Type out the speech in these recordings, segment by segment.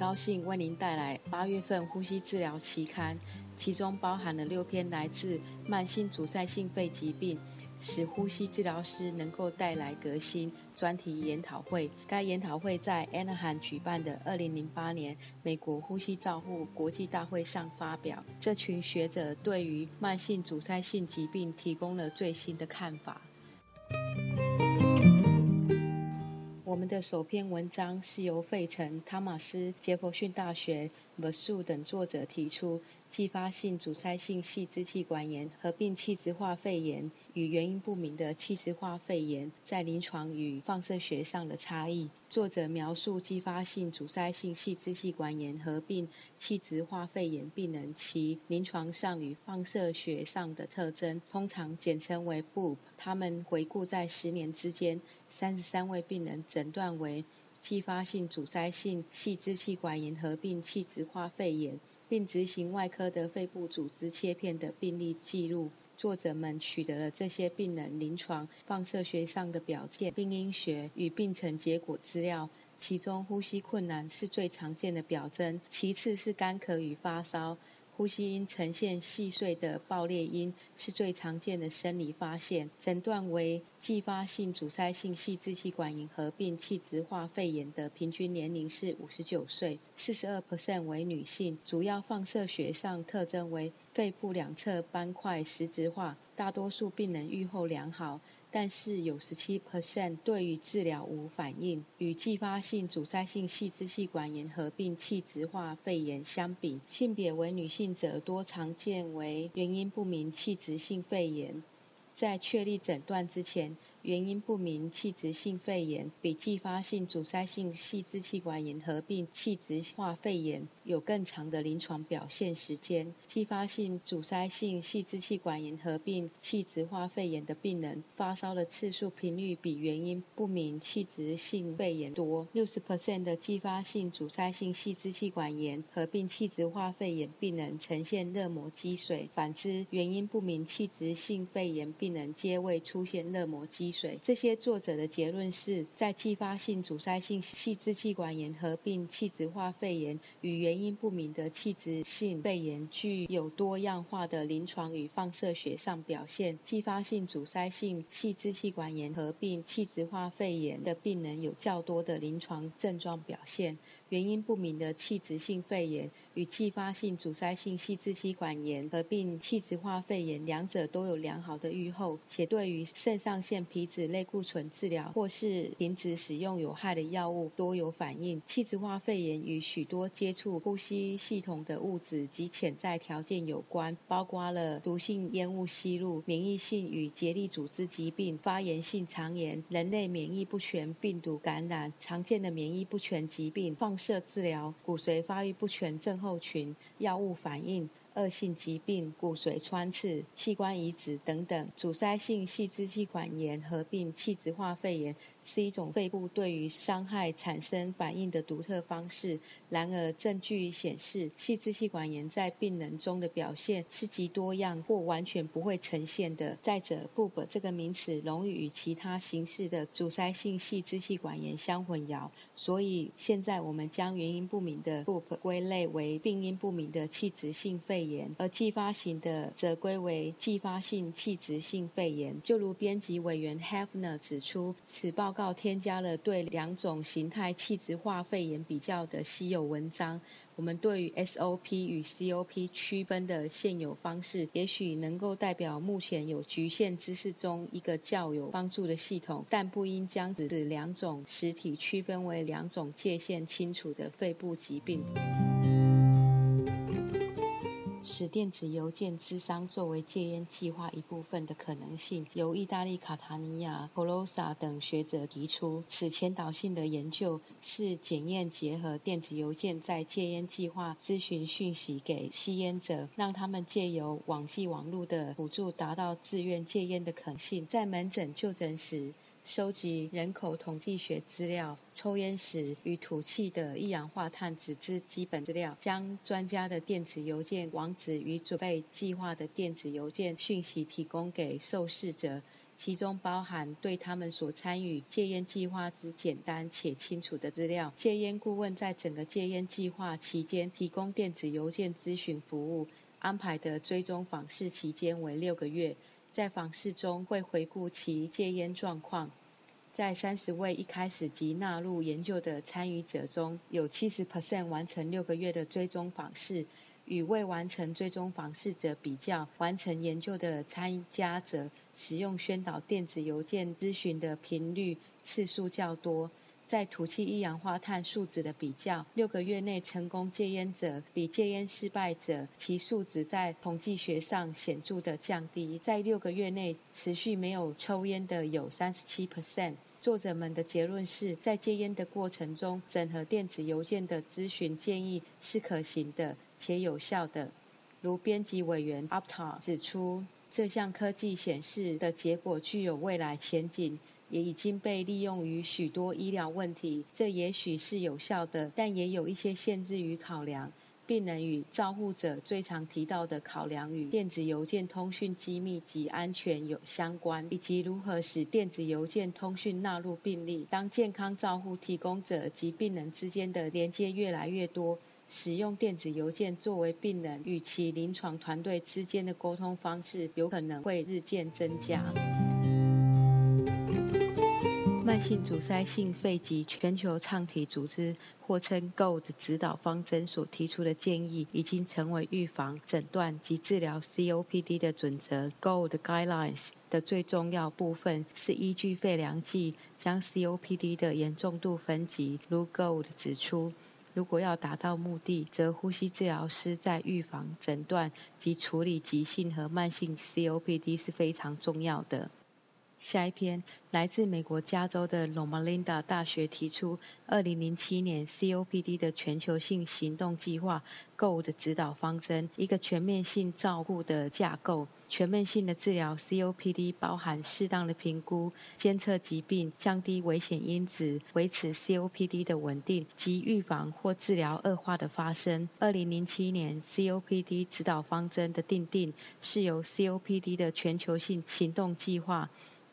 高兴为您带来八月份呼吸治疗期刊，其中包含了六篇来自慢性阻塞性肺疾病，使呼吸治疗师能够带来革新专题研讨会。该研讨会在 Anaheim 举办的二零零八年美国呼吸照护国际大会上发表。这群学者对于慢性阻塞性疾病提供了最新的看法。我们的首篇文章是由费城、汤马斯、杰佛逊大学、v 素等作者提出。继发性阻塞性细支气管炎合并气质化肺炎与原因不明的气质化肺炎在临床与放射学上的差异。作者描述继发性阻塞性细支气管炎合并气质化肺炎病人其临床上与放射学上的特征，通常简称为 BOOP。他们回顾在十年之间，三十三位病人诊断为继发性阻塞性细支气管炎合并气质化肺炎。并执行外科的肺部组织切片的病例记录。作者们取得了这些病人临床放射学上的表现、病因学与病程结果资料。其中，呼吸困难是最常见的表征，其次是干咳与发烧。呼吸音呈现细碎的爆裂音是最常见的生理发现，诊断为继发性阻塞性细支气管炎合并气质化肺炎的平均年龄是五十九岁，四十二 percent 为女性，主要放射学上特征为肺部两侧斑块实质化，大多数病人预后良好。但是有十七 percent 对于治疗无反应。与继发性阻塞性细支气管炎合并气质化肺炎相比，性别为女性者多常见为原因不明气质性肺炎。在确立诊断之前。原因不明气质性肺炎比继发性阻塞性细支气管炎合并气质化肺炎有更长的临床表现时间。继发性阻塞性细支气管炎合并气质化肺炎的病人发烧的次数频率比原因不明气质性肺炎多。六十 percent 的继发性阻塞性细支气管炎合并气质化肺炎病人呈现热膜积水，反之原因不明气质性肺炎病人皆未出现热膜积。这些作者的结论是在继发性阻塞性细支气管炎合并气质化肺炎与原因不明的气质性肺炎具有多样化的临床与放射学上表现。继发性阻塞性细支气管炎合并气质化肺炎的病人有较多的临床症状表现。原因不明的气质性肺炎与继发性阻塞性细支气管炎合并气质化肺炎两者都有良好的预后，且对于肾上腺皮质类固醇治疗或是停止使用有害的药物多有反应。气质化肺炎与许多接触呼吸系统的物质及潜在条件有关，包括了毒性烟雾吸入、免疫性与结缔组织疾病、发炎性肠炎、人类免疫不全病毒感染、常见的免疫不全疾病、放射治疗、骨髓发育不全症候群、药物反应。恶性疾病、骨髓穿刺、器官移植等等，阻塞性细支气管炎合并气质化肺炎是一种肺部对于伤害产生反应的独特方式。然而，证据显示，细支气管炎在病人中的表现是极多样或完全不会呈现的。再者，BOOP 这个名词容易与其他形式的阻塞性细支气管炎相混淆，所以现在我们将原因不明的 BOOP 归类为病因不明的气质性肺。肺炎，而继发型的则归为继发性气质性肺炎。就如编辑委员 Hefner 指出，此报告添加了对两种形态气质化肺炎比较的稀有文章。我们对于 SOP 与 COP 区分的现有方式，也许能够代表目前有局限知识中一个较有帮助的系统，但不应将此两种实体区分为两种界限清楚的肺部疾病。使电子邮件智商作为戒烟计划一部分的可能性，由意大利卡塔尼亚、普罗萨等学者提出。此前导性的研究是检验结合电子邮件在戒烟计划咨询讯息给吸烟者，让他们借由网际网络的辅助达到自愿戒烟的可能性。在门诊就诊时。收集人口统计学资料、抽烟史与吐气的一氧化碳指之基本资料，将专家的电子邮件网址与准备计划的电子邮件讯息提供给受试者。其中包含对他们所参与戒烟计划之简单且清楚的资料。戒烟顾问在整个戒烟计划期间提供电子邮件咨询服务，安排的追踪访视期间为六个月。在访视中会回顾其戒烟状况。在三十位一开始即纳入研究的参与者中，有七十 percent 完成六个月的追踪访视。与未完成追踪访视者比较，完成研究的参加者使用宣导电子邮件咨询的频率次数较多。在吐气一氧化碳数值的比较，六个月内成功戒烟者比戒烟失败者，其数值在统计学上显著的降低。在六个月内持续没有抽烟的有三十七 percent。作者们的结论是在戒烟的过程中，整合电子邮件的咨询建议是可行的且有效的。如编辑委员 Upton 指出，这项科技显示的结果具有未来前景。也已经被利用于许多医疗问题，这也许是有效的，但也有一些限制与考量。病人与照护者最常提到的考量与电子邮件通讯机密及安全有相关，以及如何使电子邮件通讯纳入病例。当健康照护提供者及病人之间的连接越来越多，使用电子邮件作为病人与其临床团队之间的沟通方式，有可能会日渐增加。慢性阻塞性肺疾全球倡体组织或称 GOLD 指导方针所提出的建议，已经成为预防、诊断及治疗 COPD 的准则。GOLD Guidelines 的最重要部分是依据肺量计将 COPD 的严重度分级。如 GOLD 指出，如果要达到目的，则呼吸治疗师在预防、诊断及处理急性和慢性 COPD 是非常重要的。下一篇来自美国加州的 Loma Linda 大学提出，二零零七年 COPD 的全球性行动计划 GO 的指导方针，一个全面性照顾的架构。全面性的治疗 COPD 包含适当的评估、监测疾病、降低危险因子、维持 COPD 的稳定及预防或治疗恶化的发生。二零零七年 COPD 指导方针的定定是由 COPD 的全球性行动计划。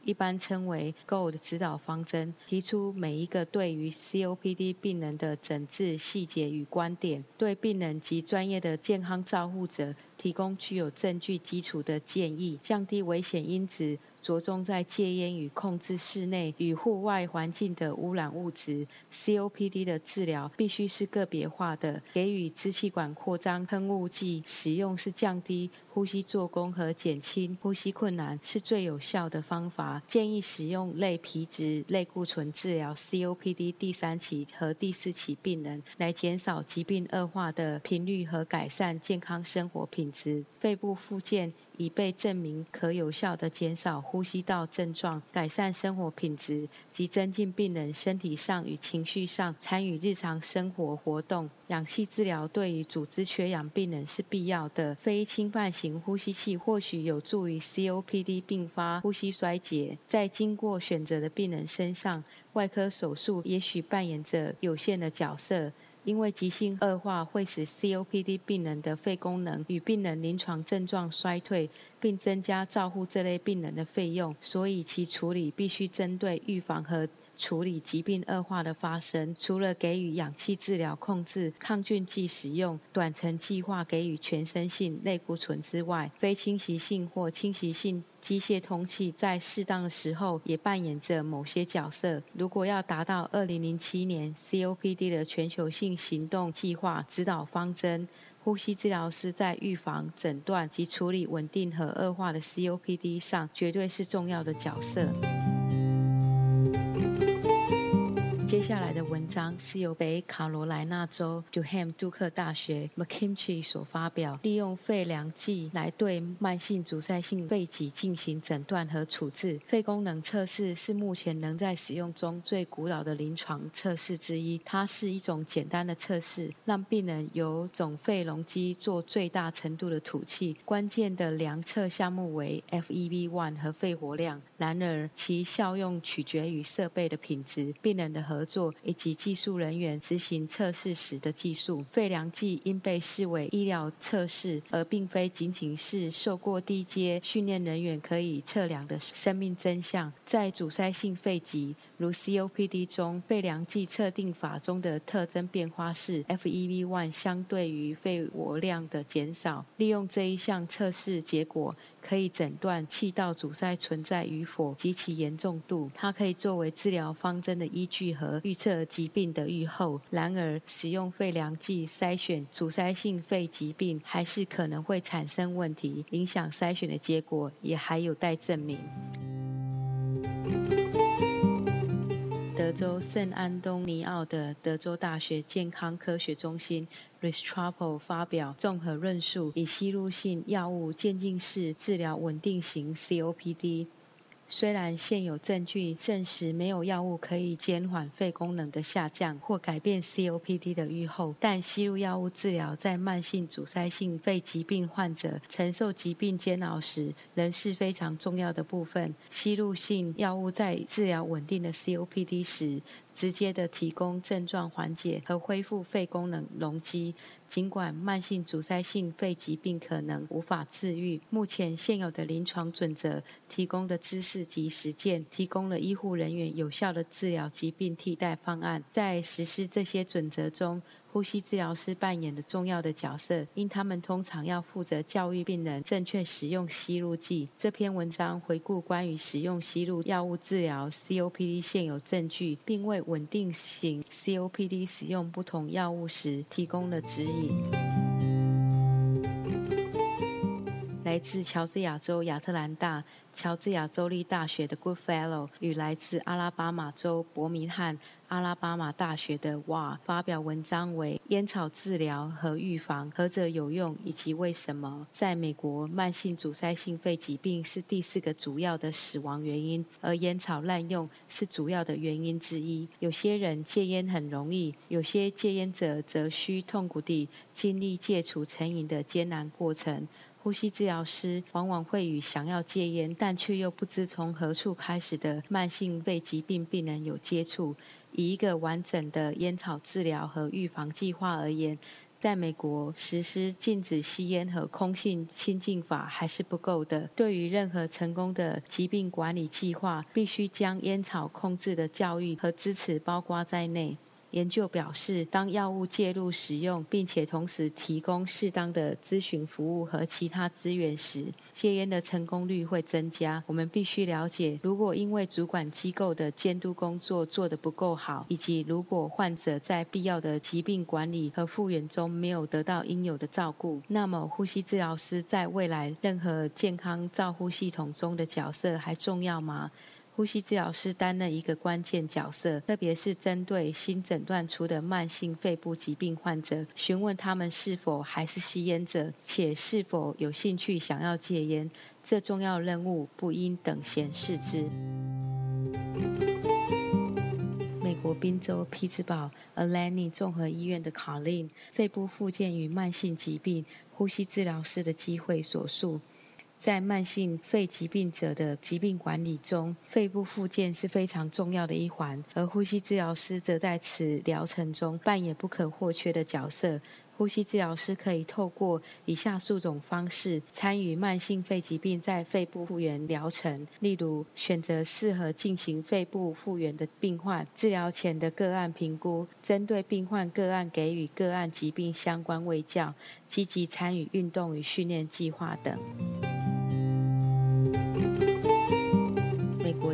一般称为 GOLD 指导方针，提出每一个对于 COPD 病人的诊治细节与观点，对病人及专业的健康照护者提供具有证据基础的建议，降低危险因子。着重在戒烟与控制室内与户外环境的污染物质。COPD 的治疗必须是个别化的，给予支气管扩张喷雾剂使用是降低呼吸做工和减轻呼吸困难是最有效的方法。建议使用类皮质类固醇治疗 COPD 第三期和第四期病人，来减少疾病恶化的频率和改善健康生活品质。肺部复健。已被证明可有效地减少呼吸道症状、改善生活品质及增进病人身体上与情绪上参与日常生活活动。氧气治疗对于组织缺氧病人是必要的。非侵犯型呼吸器或许有助于 COPD 并发呼吸衰竭。在经过选择的病人身上，外科手术也许扮演着有限的角色。因为急性恶化会使 COPD 病人的肺功能与病人临床症状衰退，并增加照护这类病人的费用，所以其处理必须针对预防和处理疾病恶化的发生。除了给予氧气治疗控制、抗菌剂使用、短程计划给予全身性类固醇之外，非侵袭性或侵袭性机械通气在适当的时候也扮演着某些角色。如果要达到2007年 COPD 的全球性行动计划指导方针，呼吸治疗师在预防、诊断及处理稳定和恶化的 COPD 上绝对是重要的角色。接下来的文章是由北卡罗来纳州 Durham 杜克大学 McKinley 所发表，利用肺量计来对慢性阻塞性肺疾进行诊断和处置。肺功能测试是目前能在使用中最古老的临床测试之一。它是一种简单的测试，让病人由总肺容积做最大程度的吐气。关键的量测项目为 FEV1 和肺活量。然而，其效用取决于设备的品质、病人的和合作。以及技术人员执行测试时的技术。肺量计应被视为医疗测试，而并非仅仅是受过低阶训练人员可以测量的生命真相。在阻塞性肺疾如 COPD 中，肺量计测定法中的特征变化是 FEV1 相对于肺活量的减少。利用这一项测试结果，可以诊断气道阻塞存在与否及其严重度。它可以作为治疗方针的依据和预测疾病的预后。然而，使用肺量计筛选阻塞性肺疾病还是可能会产生问题，影响筛选的结果也还有待证明。德州圣安东尼奥的德州大学健康科学中心 Restrepo 发表综合论述，以吸入性药物渐进式治疗稳定型 COPD。虽然现有证据证实没有药物可以减缓肺功能的下降或改变 COPD 的预后，但吸入药物治疗在慢性阻塞性肺疾病患者承受疾病煎熬时仍是非常重要的部分。吸入性药物在治疗稳定的 COPD 时，直接的提供症状缓解和恢复肺功能容积。尽管慢性阻塞性肺疾病可能无法治愈，目前现有的临床准则提供的知识及实践，提供了医护人员有效的治疗疾病替代方案。在实施这些准则中，呼吸治疗师扮演的重要的角色，因他们通常要负责教育病人正确使用吸入剂。这篇文章回顾关于使用吸入药物治疗 COPD 现有证据，并为稳定型 COPD 使用不同药物时提供了指引。来自乔治亚州亚特兰大、乔治亚州立大学的 Good Fellow 与来自阿拉巴马州伯明翰阿拉巴马大学的 Wa 发表文章为《烟草治疗和预防何者有用以及为什么》。在美国，慢性阻塞性肺疾病是第四个主要的死亡原因，而烟草滥用是主要的原因之一。有些人戒烟很容易，有些戒烟者则需痛苦地经历戒除成瘾的艰难过程。呼吸治疗师往往会与想要戒烟但却又不知从何处开始的慢性肺疾病病人有接触。以一个完整的烟草治疗和预防计划而言，在美国实施禁止吸烟和空气清净法还是不够的。对于任何成功的疾病管理计划，必须将烟草控制的教育和支持包括在内。研究表示，当药物介入使用，并且同时提供适当的咨询服务和其他资源时，戒烟的成功率会增加。我们必须了解，如果因为主管机构的监督工作做得不够好，以及如果患者在必要的疾病管理和复原中没有得到应有的照顾，那么呼吸治疗师在未来任何健康照护系统中的角色还重要吗？呼吸治疗师担任一个关键角色，特别是针对新诊断出的慢性肺部疾病患者，询问他们是否还是吸烟者，且是否有兴趣想要戒烟。这重要任务不应等闲视之。美国宾州匹兹堡 Alani 综合医院的卡琳，肺部复健与慢性疾病呼吸治疗师的机会所述。在慢性肺疾病者的疾病管理中，肺部复健是非常重要的一环，而呼吸治疗师则在此疗程中扮演不可或缺的角色。呼吸治疗师可以透过以下数种方式参与慢性肺疾病在肺部复原疗程，例如选择适合进行肺部复原的病患，治疗前的个案评估，针对病患个案给予个案疾病相关卫教，积极参与运动与训练计划等。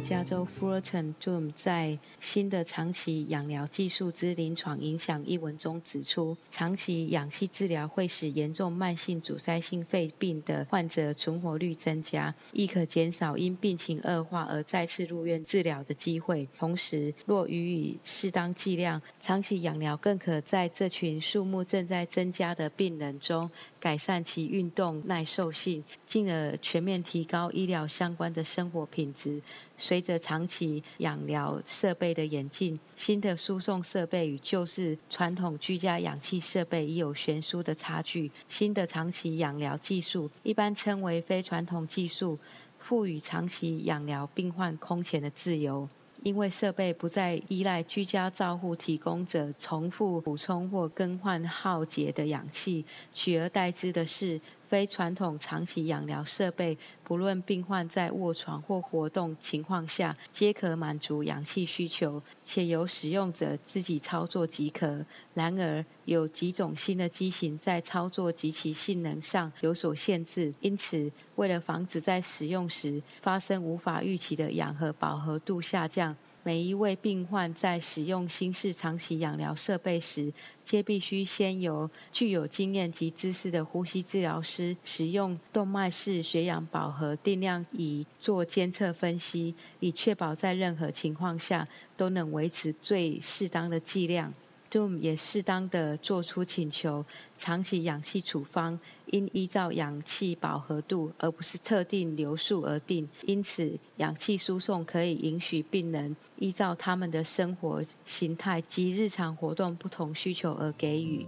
加州 Fullerton Doom 在新的长期氧疗技术之临床影响一文中指出，长期氧气治疗会使严重慢性阻塞性肺病的患者存活率增加，亦可减少因病情恶化而再次入院治疗的机会。同时，若予以适当剂量，长期氧疗更可在这群数目正在增加的病人中改善其运动耐受性，进而全面提高医疗相关的生活品质。随着长期氧疗设备的演进，新的输送设备与旧式传统居家氧气设备已有悬殊的差距。新的长期氧疗技术，一般称为非传统技术，赋予长期氧疗病患空前的自由。因为设备不再依赖居家照护提供者重复补充或更换耗竭的氧气，取而代之的是非传统长期养疗设备，不论病患在卧床或活动情况下，皆可满足氧气需求，且由使用者自己操作即可。然而，有几种新的机型在操作及其性能上有所限制，因此，为了防止在使用时发生无法预期的氧和饱和度下降，每一位病患在使用新式长期氧疗设备时，皆必须先由具有经验及知识的呼吸治疗师使用动脉式血氧饱和定量仪做监测分析，以确保在任何情况下都能维持最适当的剂量。Doom 也适当的做出请求，长期氧气处方应依照氧气饱和度而不是特定流速而定，因此氧气输送可以允许病人依照他们的生活形态及日常活动不同需求而给予。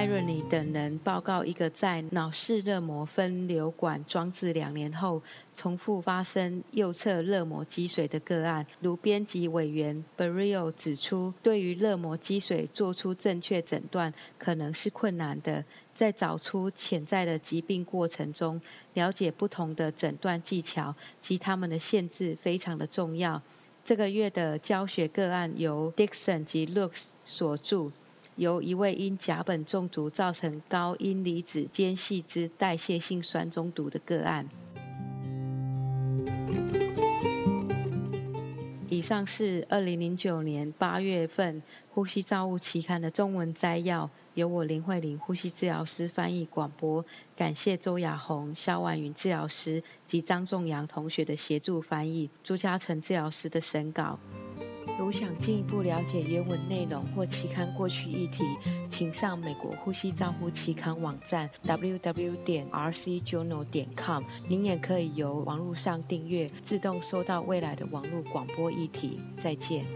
Irony 等人报告一个在脑室热膜分流管装置两年后，重复发生右侧热膜积水的个案。如编辑委员 Barrio 指出，对于热膜积水做出正确诊断可能是困难的。在找出潜在的疾病过程中，了解不同的诊断技巧及他们的限制非常的重要。这个月的教学个案由 Dixon 及 Lux 所著。由一位因甲苯中毒造成高阴离子间细支代谢性酸中毒的个案。以上是二零零九年八月份《呼吸照护期刊》的中文摘要，由我林慧玲呼吸治疗师翻译广播，感谢周雅红、肖婉云治疗师及张仲阳同学的协助翻译，朱嘉诚治疗师的审稿。如想进一步了解原文内容或期刊过去议题，请上美国呼吸照护期刊网站 www 点 rcjournal 点 com。您也可以由网络上订阅，自动收到未来的网络广播议题。再见。